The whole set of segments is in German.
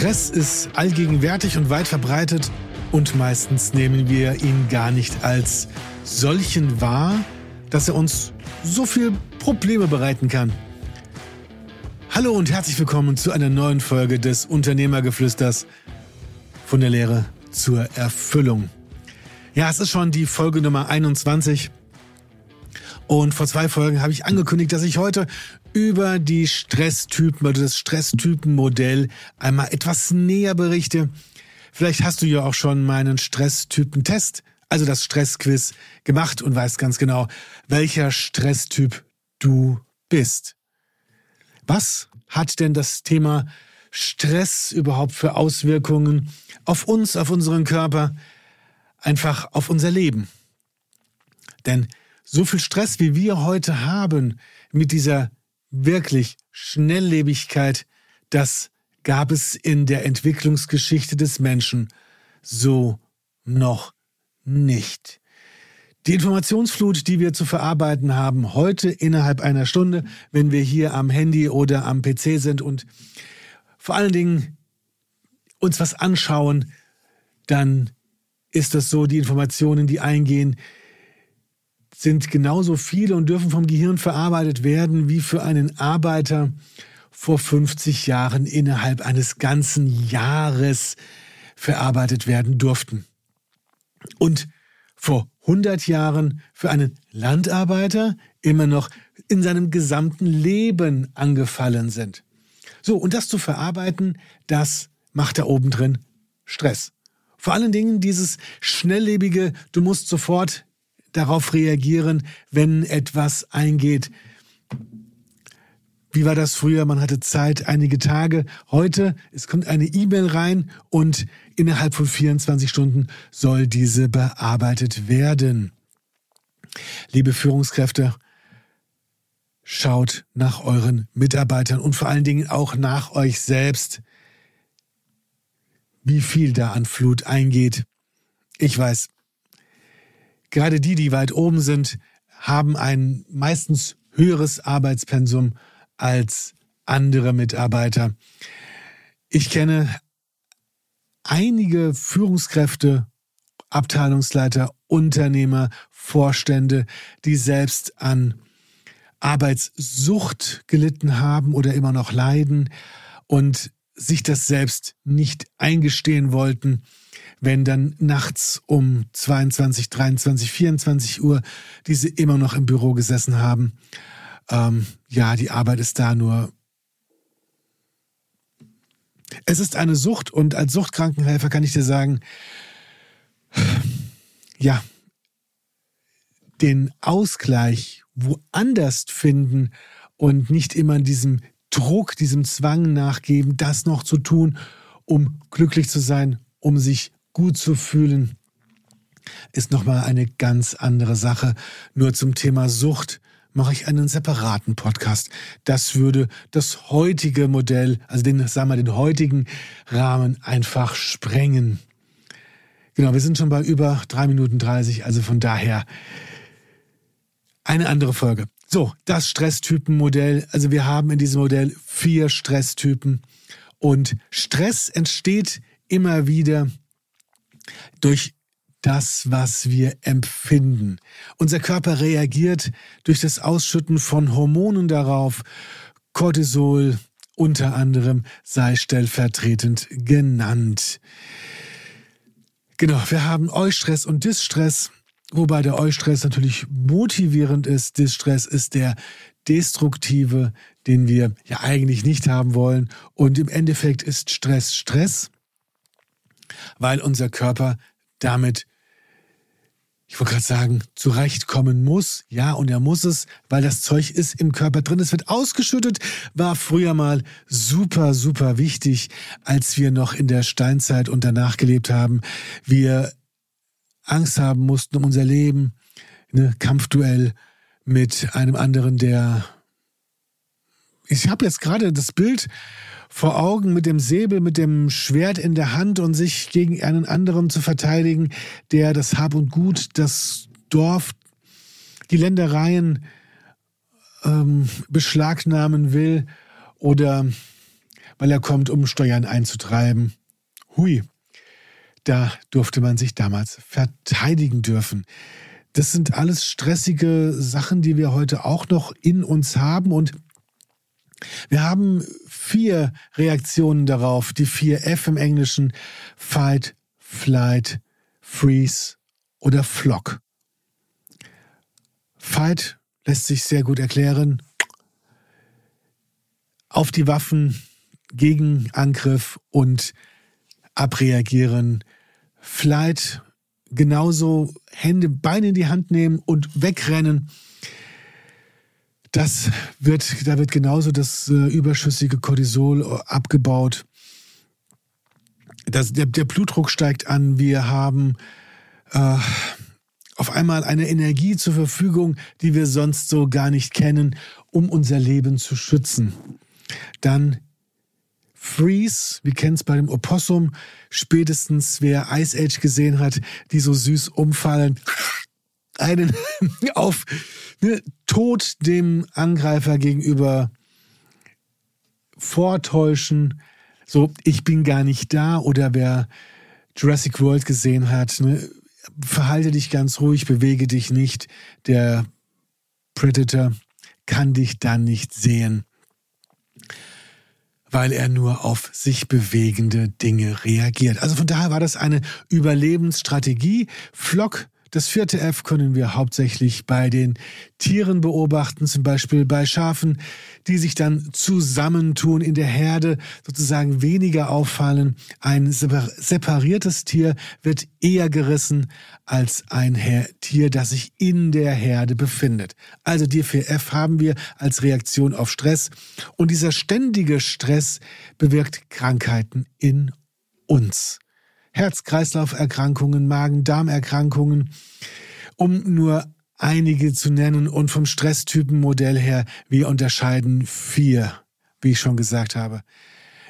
Stress ist allgegenwärtig und weit verbreitet und meistens nehmen wir ihn gar nicht als solchen wahr, dass er uns so viel Probleme bereiten kann. Hallo und herzlich willkommen zu einer neuen Folge des Unternehmergeflüsters von der Lehre zur Erfüllung. Ja, es ist schon die Folge Nummer 21 und vor zwei Folgen habe ich angekündigt, dass ich heute über die Stresstypen oder das Stresstypenmodell einmal etwas näher berichte. Vielleicht hast du ja auch schon meinen Stresstypen-Test, also das Stressquiz, gemacht und weißt ganz genau, welcher Stresstyp du bist. Was hat denn das Thema Stress überhaupt für Auswirkungen auf uns, auf unseren Körper, einfach auf unser Leben? Denn so viel Stress, wie wir heute haben mit dieser wirklich Schnelllebigkeit, das gab es in der Entwicklungsgeschichte des Menschen so noch nicht. Die Informationsflut, die wir zu verarbeiten haben, heute innerhalb einer Stunde, wenn wir hier am Handy oder am PC sind und vor allen Dingen uns was anschauen, dann ist das so, die Informationen, die eingehen, sind genauso viele und dürfen vom Gehirn verarbeitet werden wie für einen Arbeiter vor 50 Jahren innerhalb eines ganzen Jahres verarbeitet werden durften. Und vor 100 Jahren für einen Landarbeiter immer noch in seinem gesamten Leben angefallen sind. So, und das zu verarbeiten, das macht da oben drin Stress. Vor allen Dingen dieses schnelllebige, du musst sofort darauf reagieren, wenn etwas eingeht. Wie war das früher? Man hatte Zeit, einige Tage. Heute, es kommt eine E-Mail rein und innerhalb von 24 Stunden soll diese bearbeitet werden. Liebe Führungskräfte, schaut nach euren Mitarbeitern und vor allen Dingen auch nach euch selbst, wie viel da an Flut eingeht. Ich weiß, Gerade die, die weit oben sind, haben ein meistens höheres Arbeitspensum als andere Mitarbeiter. Ich kenne einige Führungskräfte, Abteilungsleiter, Unternehmer, Vorstände, die selbst an Arbeitssucht gelitten haben oder immer noch leiden und sich das selbst nicht eingestehen wollten wenn dann nachts um 22, 23, 24 Uhr diese immer noch im Büro gesessen haben. Ähm, ja, die Arbeit ist da nur. Es ist eine Sucht und als Suchtkrankenhelfer kann ich dir sagen, ja, den Ausgleich woanders finden und nicht immer diesem Druck, diesem Zwang nachgeben, das noch zu tun, um glücklich zu sein, um sich gut zu fühlen, ist nochmal eine ganz andere Sache. Nur zum Thema Sucht mache ich einen separaten Podcast. Das würde das heutige Modell, also den, sagen wir, den heutigen Rahmen einfach sprengen. Genau, wir sind schon bei über drei Minuten 30, also von daher eine andere Folge. So, das Stresstypenmodell. Also wir haben in diesem Modell vier Stresstypen und Stress entsteht immer wieder durch das, was wir empfinden. Unser Körper reagiert durch das Ausschütten von Hormonen darauf. Cortisol unter anderem sei stellvertretend genannt. Genau, wir haben Eustress und Distress, wobei der Eustress natürlich motivierend ist. Distress ist der destruktive, den wir ja eigentlich nicht haben wollen. Und im Endeffekt ist Stress Stress weil unser Körper damit, ich wollte gerade sagen, zurechtkommen muss. Ja, und er muss es, weil das Zeug ist im Körper drin. Es wird ausgeschüttet, war früher mal super, super wichtig, als wir noch in der Steinzeit und danach gelebt haben. Wir Angst haben mussten um unser Leben, ne, Kampfduell mit einem anderen, der ich habe jetzt gerade das Bild vor Augen mit dem Säbel, mit dem Schwert in der Hand und sich gegen einen anderen zu verteidigen, der das Hab und Gut, das Dorf, die Ländereien ähm, beschlagnahmen will oder weil er kommt, um Steuern einzutreiben. Hui, da durfte man sich damals verteidigen dürfen. Das sind alles stressige Sachen, die wir heute auch noch in uns haben und wir haben vier Reaktionen darauf, die vier F im Englischen, Fight, Flight, Freeze oder Flock. Fight lässt sich sehr gut erklären. Auf die Waffen, Gegenangriff und abreagieren. Flight genauso Hände, Beine in die Hand nehmen und wegrennen. Das wird, da wird genauso das äh, überschüssige Cortisol äh, abgebaut. Das, der, der, Blutdruck steigt an. Wir haben äh, auf einmal eine Energie zur Verfügung, die wir sonst so gar nicht kennen, um unser Leben zu schützen. Dann Freeze, wir kennen es bei dem Opossum, spätestens wer Ice Age gesehen hat, die so süß umfallen, einen auf ne, Tod dem Angreifer gegenüber vortäuschen, so ich bin gar nicht da oder wer Jurassic World gesehen hat, ne, verhalte dich ganz ruhig, bewege dich nicht, der Predator kann dich dann nicht sehen weil er nur auf sich bewegende Dinge reagiert. Also von daher war das eine Überlebensstrategie. Flock das vierte F können wir hauptsächlich bei den Tieren beobachten, zum Beispiel bei Schafen, die sich dann zusammentun in der Herde, sozusagen weniger auffallen. Ein separiertes Tier wird eher gerissen als ein Tier, das sich in der Herde befindet. Also die 4F haben wir als Reaktion auf Stress und dieser ständige Stress bewirkt Krankheiten in uns. Herz-Kreislauf-Erkrankungen, Magen-Darm-Erkrankungen, um nur einige zu nennen. Und vom Stresstypenmodell her, wir unterscheiden vier, wie ich schon gesagt habe.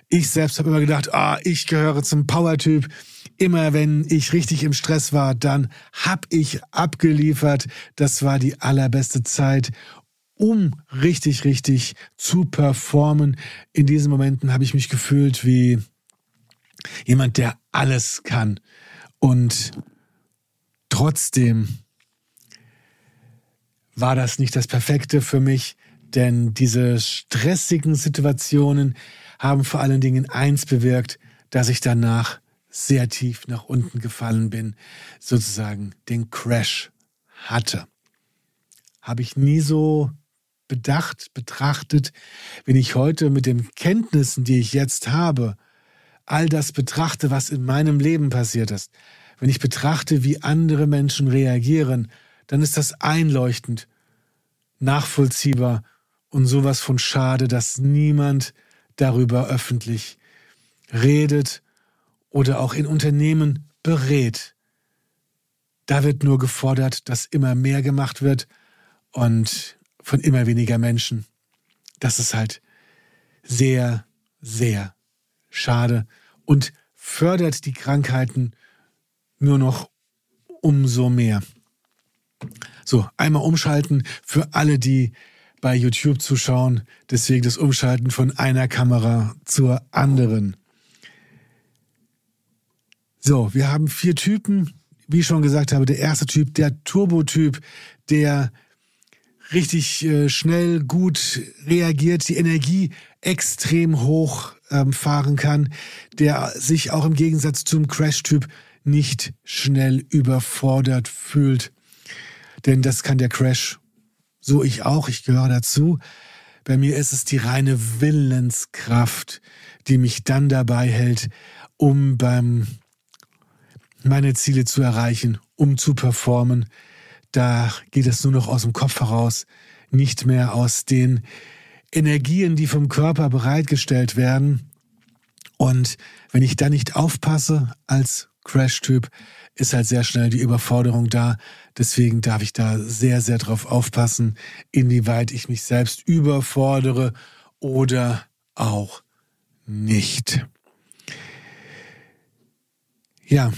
Ich selbst habe immer gedacht, ah, ich gehöre zum Power-Typ. Immer wenn ich richtig im Stress war, dann habe ich abgeliefert. Das war die allerbeste Zeit, um richtig, richtig zu performen. In diesen Momenten habe ich mich gefühlt wie Jemand, der alles kann. Und trotzdem war das nicht das Perfekte für mich, denn diese stressigen Situationen haben vor allen Dingen eins bewirkt, dass ich danach sehr tief nach unten gefallen bin, sozusagen den Crash hatte. Habe ich nie so bedacht, betrachtet, wenn ich heute mit den Kenntnissen, die ich jetzt habe, all das betrachte, was in meinem Leben passiert ist, wenn ich betrachte, wie andere Menschen reagieren, dann ist das einleuchtend, nachvollziehbar und sowas von schade, dass niemand darüber öffentlich redet oder auch in Unternehmen berät. Da wird nur gefordert, dass immer mehr gemacht wird und von immer weniger Menschen. Das ist halt sehr, sehr schade und fördert die Krankheiten nur noch umso mehr. So, einmal umschalten für alle, die bei YouTube zuschauen. Deswegen das Umschalten von einer Kamera zur anderen. So, wir haben vier Typen. Wie ich schon gesagt habe, der erste Typ, der Turbo-Typ, der richtig äh, schnell, gut reagiert, die Energie extrem hoch ähm, fahren kann, der sich auch im Gegensatz zum Crash-Typ nicht schnell überfordert fühlt. Denn das kann der Crash, so ich auch, ich gehöre dazu. Bei mir ist es die reine Willenskraft, die mich dann dabei hält, um beim meine Ziele zu erreichen, um zu performen. Da geht es nur noch aus dem Kopf heraus, nicht mehr aus den Energien, die vom Körper bereitgestellt werden. Und wenn ich da nicht aufpasse als Crash-Typ, ist halt sehr schnell die Überforderung da. Deswegen darf ich da sehr, sehr drauf aufpassen, inwieweit ich mich selbst überfordere oder auch nicht. Ja,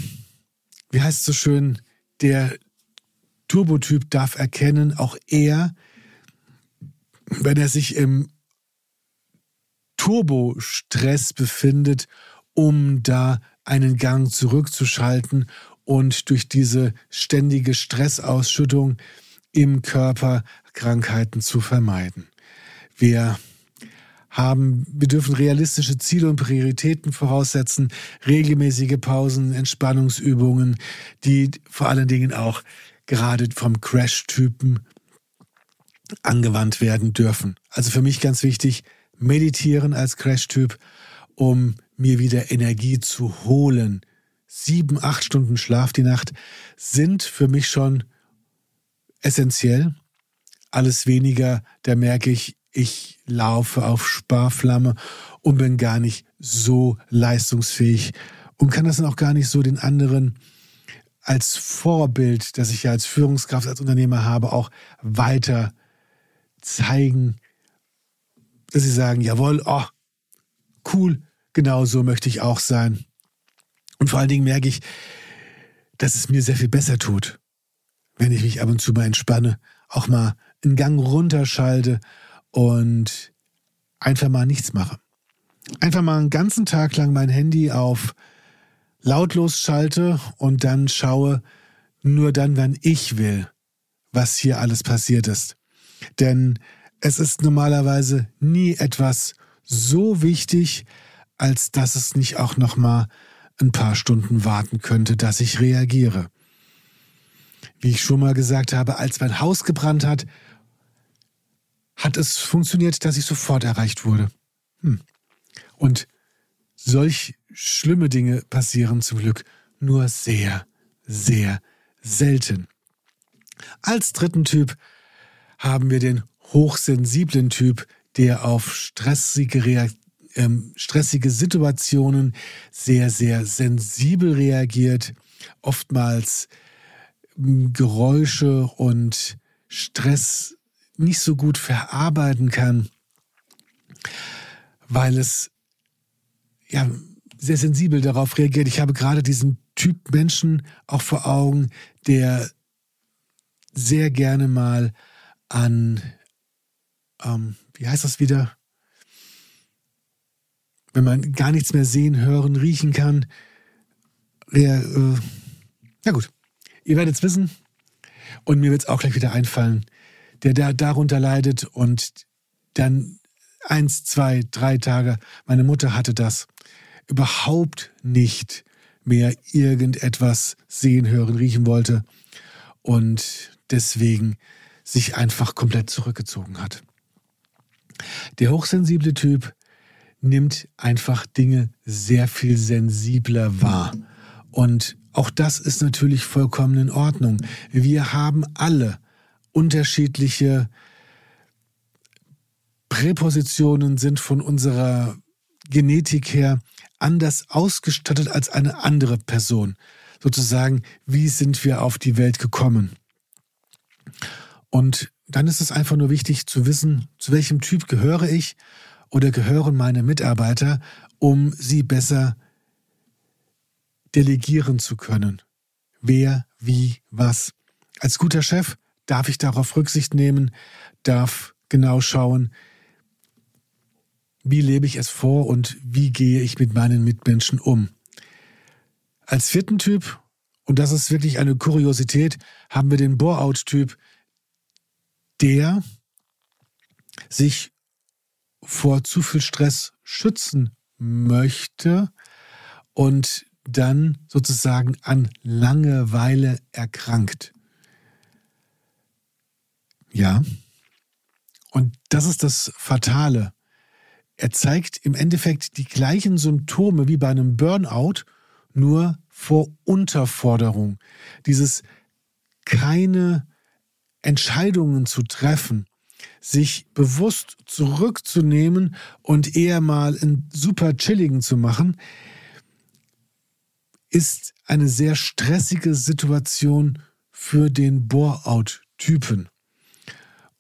wie heißt es so schön, der Turbotyp darf erkennen, auch er wenn er sich im Turbostress befindet, um da einen Gang zurückzuschalten und durch diese ständige Stressausschüttung im Körper Krankheiten zu vermeiden. Wir haben, wir dürfen realistische Ziele und Prioritäten voraussetzen, regelmäßige Pausen, Entspannungsübungen, die vor allen Dingen auch gerade vom Crash-Typen angewandt werden dürfen. Also für mich ganz wichtig, meditieren als Crash-Typ, um mir wieder Energie zu holen. Sieben, acht Stunden Schlaf die Nacht sind für mich schon essentiell. Alles weniger, da merke ich, ich laufe auf Sparflamme und bin gar nicht so leistungsfähig und kann das dann auch gar nicht so den anderen als Vorbild, das ich ja als Führungskraft, als Unternehmer habe, auch weiter zeigen, dass sie sagen, jawohl, oh, cool, genau so möchte ich auch sein. Und vor allen Dingen merke ich, dass es mir sehr viel besser tut, wenn ich mich ab und zu mal entspanne, auch mal einen Gang runterschalte und einfach mal nichts mache. Einfach mal einen ganzen Tag lang mein Handy auf lautlos schalte und dann schaue, nur dann, wenn ich will, was hier alles passiert ist. Denn es ist normalerweise nie etwas so wichtig, als dass es nicht auch noch mal ein paar Stunden warten könnte, dass ich reagiere. Wie ich schon mal gesagt habe, als mein Haus gebrannt hat, hat es funktioniert, dass ich sofort erreicht wurde. Hm. Und solch schlimme Dinge passieren zum Glück nur sehr, sehr selten. Als dritten Typ haben wir den hochsensiblen Typ, der auf stressige, ähm, stressige Situationen sehr, sehr sensibel reagiert, oftmals ähm, Geräusche und Stress nicht so gut verarbeiten kann, weil es ja sehr sensibel darauf reagiert. Ich habe gerade diesen Typ Menschen auch vor Augen, der sehr gerne mal an, ähm, wie heißt das wieder? Wenn man gar nichts mehr sehen, hören, riechen kann. Der, äh, ja gut, ihr werdet es wissen und mir wird es auch gleich wieder einfallen, der da darunter leidet und dann eins, zwei, drei Tage, meine Mutter hatte das, überhaupt nicht mehr irgendetwas sehen, hören, riechen wollte und deswegen sich einfach komplett zurückgezogen hat. Der hochsensible Typ nimmt einfach Dinge sehr viel sensibler wahr. Und auch das ist natürlich vollkommen in Ordnung. Wir haben alle unterschiedliche Präpositionen, sind von unserer Genetik her anders ausgestattet als eine andere Person. Sozusagen, wie sind wir auf die Welt gekommen? Und dann ist es einfach nur wichtig zu wissen, zu welchem Typ gehöre ich oder gehören meine Mitarbeiter, um sie besser delegieren zu können. Wer, wie, was. Als guter Chef darf ich darauf Rücksicht nehmen, darf genau schauen, wie lebe ich es vor und wie gehe ich mit meinen Mitmenschen um. Als vierten Typ, und das ist wirklich eine Kuriosität, haben wir den Bore-out-Typ, der sich vor zu viel Stress schützen möchte und dann sozusagen an Langeweile erkrankt. Ja, und das ist das Fatale. Er zeigt im Endeffekt die gleichen Symptome wie bei einem Burnout, nur vor Unterforderung. Dieses keine Entscheidungen zu treffen, sich bewusst zurückzunehmen und eher mal einen super chilligen zu machen, ist eine sehr stressige Situation für den Bore-out-Typen.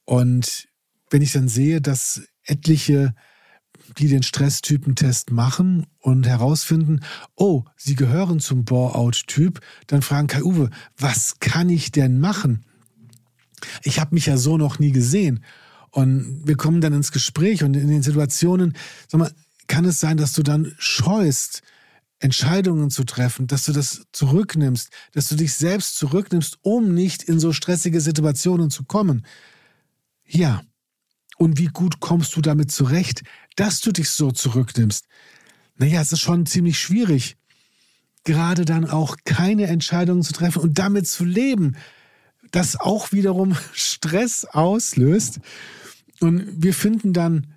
Und wenn ich dann sehe, dass etliche die den Stresstypentest machen und herausfinden, oh, sie gehören zum Bore-out-Typ, dann fragen Kai Uwe, was kann ich denn machen? Ich habe mich ja so noch nie gesehen. Und wir kommen dann ins Gespräch und in den Situationen, sag mal, kann es sein, dass du dann scheust, Entscheidungen zu treffen, dass du das zurücknimmst, dass du dich selbst zurücknimmst, um nicht in so stressige Situationen zu kommen. Ja. Und wie gut kommst du damit zurecht, dass du dich so zurücknimmst? Naja, es ist schon ziemlich schwierig, gerade dann auch keine Entscheidungen zu treffen und damit zu leben, das auch wiederum Stress auslöst. Und wir finden dann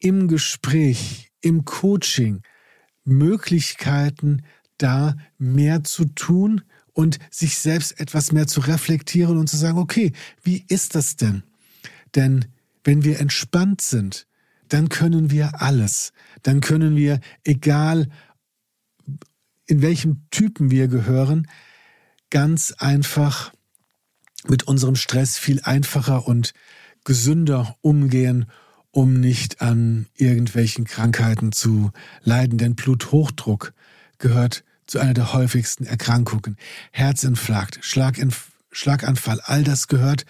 im Gespräch, im Coaching, Möglichkeiten, da mehr zu tun und sich selbst etwas mehr zu reflektieren und zu sagen, okay, wie ist das denn? Denn wenn wir entspannt sind, dann können wir alles. Dann können wir, egal in welchem Typen wir gehören, ganz einfach mit unserem Stress viel einfacher und gesünder umgehen um nicht an irgendwelchen Krankheiten zu leiden. Denn Bluthochdruck gehört zu einer der häufigsten Erkrankungen. Herzinfarkt, Schlaganfall, all das gehört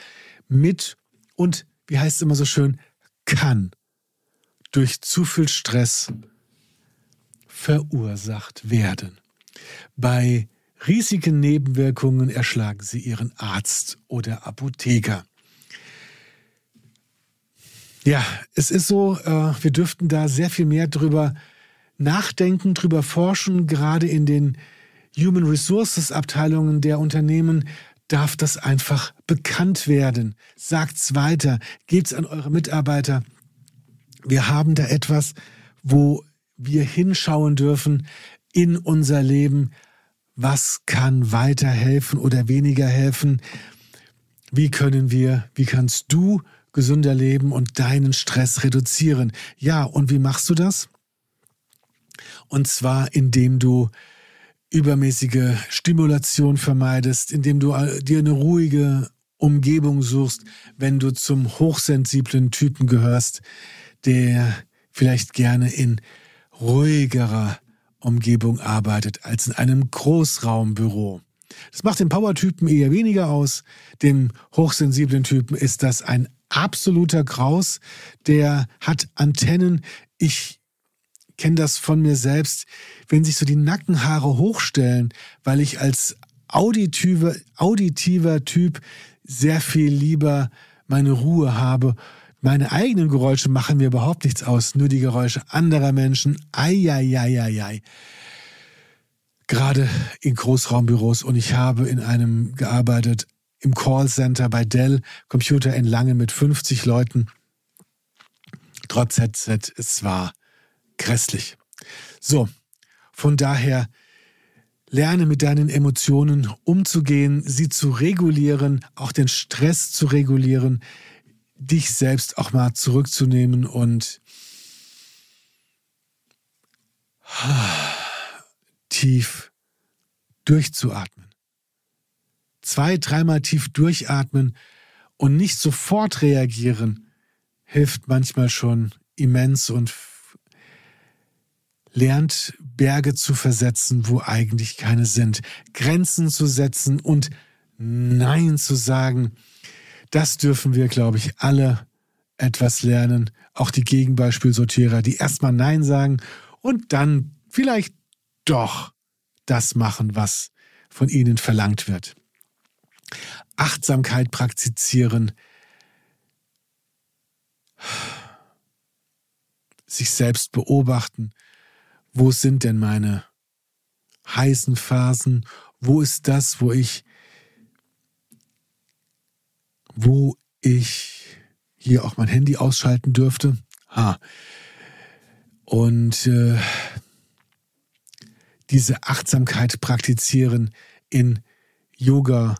mit und, wie heißt es immer so schön, kann durch zu viel Stress verursacht werden. Bei riesigen Nebenwirkungen erschlagen Sie Ihren Arzt oder Apotheker. Ja, es ist so, äh, wir dürften da sehr viel mehr drüber nachdenken, drüber forschen. Gerade in den Human Resources Abteilungen der Unternehmen darf das einfach bekannt werden. Sagt's weiter, gebt's an eure Mitarbeiter. Wir haben da etwas, wo wir hinschauen dürfen in unser Leben. Was kann weiterhelfen oder weniger helfen? Wie können wir, wie kannst du gesünder leben und deinen Stress reduzieren. Ja, und wie machst du das? Und zwar, indem du übermäßige Stimulation vermeidest, indem du äh, dir eine ruhige Umgebung suchst, wenn du zum hochsensiblen Typen gehörst, der vielleicht gerne in ruhigerer Umgebung arbeitet als in einem Großraumbüro. Das macht den Power-Typen eher weniger aus. Dem hochsensiblen Typen ist das ein absoluter Graus. Der hat Antennen. Ich kenne das von mir selbst, wenn sich so die Nackenhaare hochstellen, weil ich als auditiver, auditiver Typ sehr viel lieber meine Ruhe habe. Meine eigenen Geräusche machen mir überhaupt nichts aus, nur die Geräusche anderer Menschen. Eieieiei. Gerade in Großraumbüros und ich habe in einem gearbeitet, im Callcenter bei Dell, Computer in Lange mit 50 Leuten. Trotz Headset, es war grässlich. So, von daher lerne mit deinen Emotionen umzugehen, sie zu regulieren, auch den Stress zu regulieren, dich selbst auch mal zurückzunehmen und tief durchzuatmen zwei, dreimal tief durchatmen und nicht sofort reagieren, hilft manchmal schon immens und lernt Berge zu versetzen, wo eigentlich keine sind, Grenzen zu setzen und Nein zu sagen. Das dürfen wir, glaube ich, alle etwas lernen. Auch die Gegenbeispielsortierer, die erstmal Nein sagen und dann vielleicht doch das machen, was von ihnen verlangt wird. Achtsamkeit praktizieren, sich selbst beobachten. Wo sind denn meine heißen Phasen? Wo ist das, wo ich, wo ich hier auch mein Handy ausschalten dürfte? Ha. Und äh, diese Achtsamkeit praktizieren in Yoga,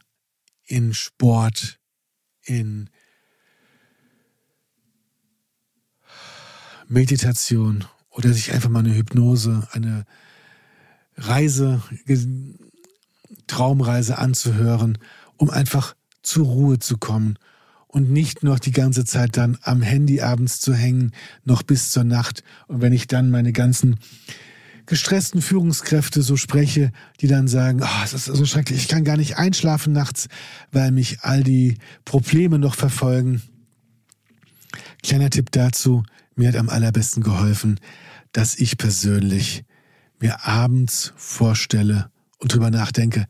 in Sport, in Meditation oder sich einfach mal eine Hypnose, eine Reise, Traumreise anzuhören, um einfach zur Ruhe zu kommen und nicht noch die ganze Zeit dann am Handy abends zu hängen, noch bis zur Nacht. Und wenn ich dann meine ganzen gestressten Führungskräfte so spreche, die dann sagen, oh, es ist so schrecklich, ich kann gar nicht einschlafen nachts, weil mich all die Probleme noch verfolgen. Kleiner Tipp dazu, mir hat am allerbesten geholfen, dass ich persönlich mir abends vorstelle und drüber nachdenke,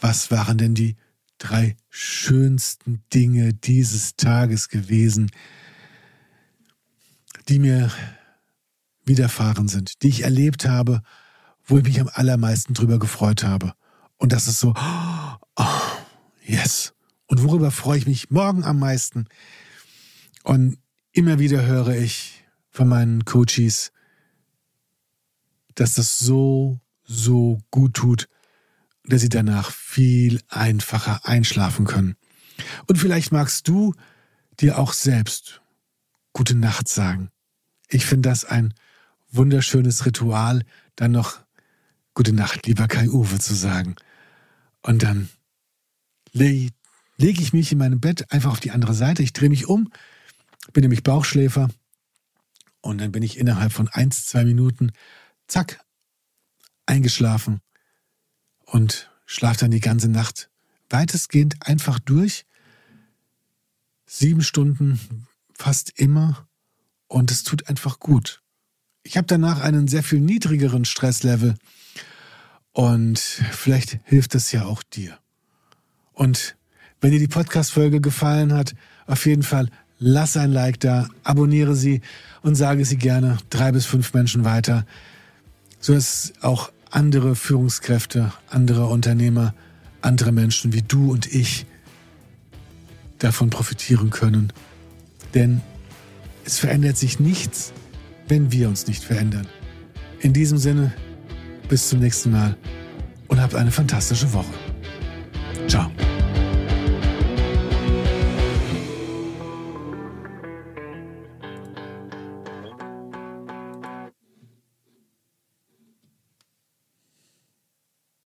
was waren denn die drei schönsten Dinge dieses Tages gewesen, die mir widerfahren sind, die ich erlebt habe, wo ich mich am allermeisten drüber gefreut habe. Und das ist so, oh, yes. Und worüber freue ich mich morgen am meisten? Und immer wieder höre ich von meinen Coaches, dass das so, so gut tut, dass sie danach viel einfacher einschlafen können. Und vielleicht magst du dir auch selbst gute Nacht sagen. Ich finde das ein wunderschönes Ritual, dann noch gute Nacht, lieber Kai Uwe zu sagen. Und dann lege leg ich mich in meinem Bett einfach auf die andere Seite. Ich drehe mich um, bin nämlich Bauchschläfer. Und dann bin ich innerhalb von eins, zwei Minuten, zack, eingeschlafen und schlafe dann die ganze Nacht weitestgehend einfach durch. Sieben Stunden fast immer und es tut einfach gut. Ich habe danach einen sehr viel niedrigeren Stresslevel und vielleicht hilft das ja auch dir. Und wenn dir die Podcast-Folge gefallen hat, auf jeden Fall lass ein Like da, abonniere sie und sage sie gerne drei bis fünf Menschen weiter, sodass auch andere Führungskräfte, andere Unternehmer, andere Menschen wie du und ich davon profitieren können. Denn es verändert sich nichts, wenn wir uns nicht verändern. In diesem Sinne, bis zum nächsten Mal und habt eine fantastische Woche. Ciao.